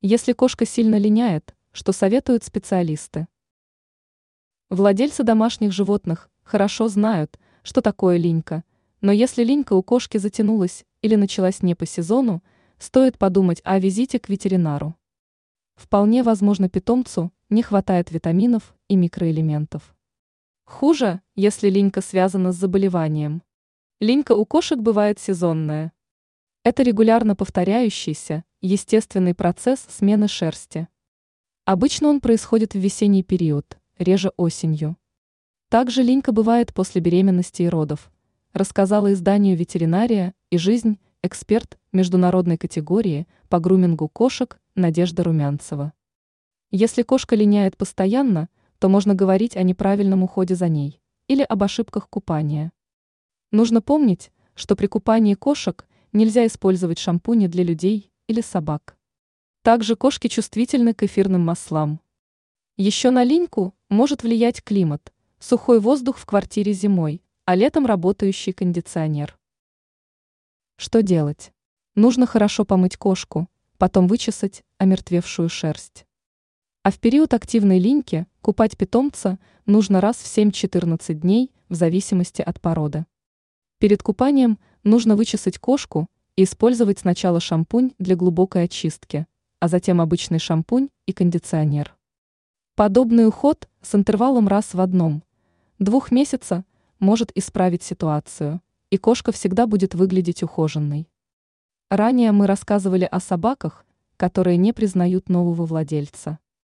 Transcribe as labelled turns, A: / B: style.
A: Если кошка сильно линяет, что советуют специалисты? Владельцы домашних животных хорошо знают, что такое линька, но если линька у кошки затянулась или началась не по сезону, стоит подумать о визите к ветеринару. Вполне возможно питомцу не хватает витаминов и микроэлементов. Хуже, если линька связана с заболеванием. Линька у кошек бывает сезонная. Это регулярно повторяющийся, естественный процесс смены шерсти. Обычно он происходит в весенний период, реже осенью. Также линька бывает после беременности и родов, рассказала изданию «Ветеринария и жизнь» эксперт международной категории по грумингу кошек Надежда Румянцева. Если кошка линяет постоянно, то можно говорить о неправильном уходе за ней или об ошибках купания. Нужно помнить, что при купании кошек нельзя использовать шампуни для людей или собак. Также кошки чувствительны к эфирным маслам. Еще на линьку может влиять климат, сухой воздух в квартире зимой, а летом работающий кондиционер. Что делать? Нужно хорошо помыть кошку, потом вычесать омертвевшую шерсть. А в период активной линьки купать питомца нужно раз в 7-14 дней в зависимости от породы. Перед купанием нужно вычесать кошку использовать сначала шампунь для глубокой очистки, а затем обычный шампунь и кондиционер. Подобный уход с интервалом раз в одном, двух месяца может исправить ситуацию, и кошка всегда будет выглядеть ухоженной. Ранее мы рассказывали о собаках, которые не признают нового владельца.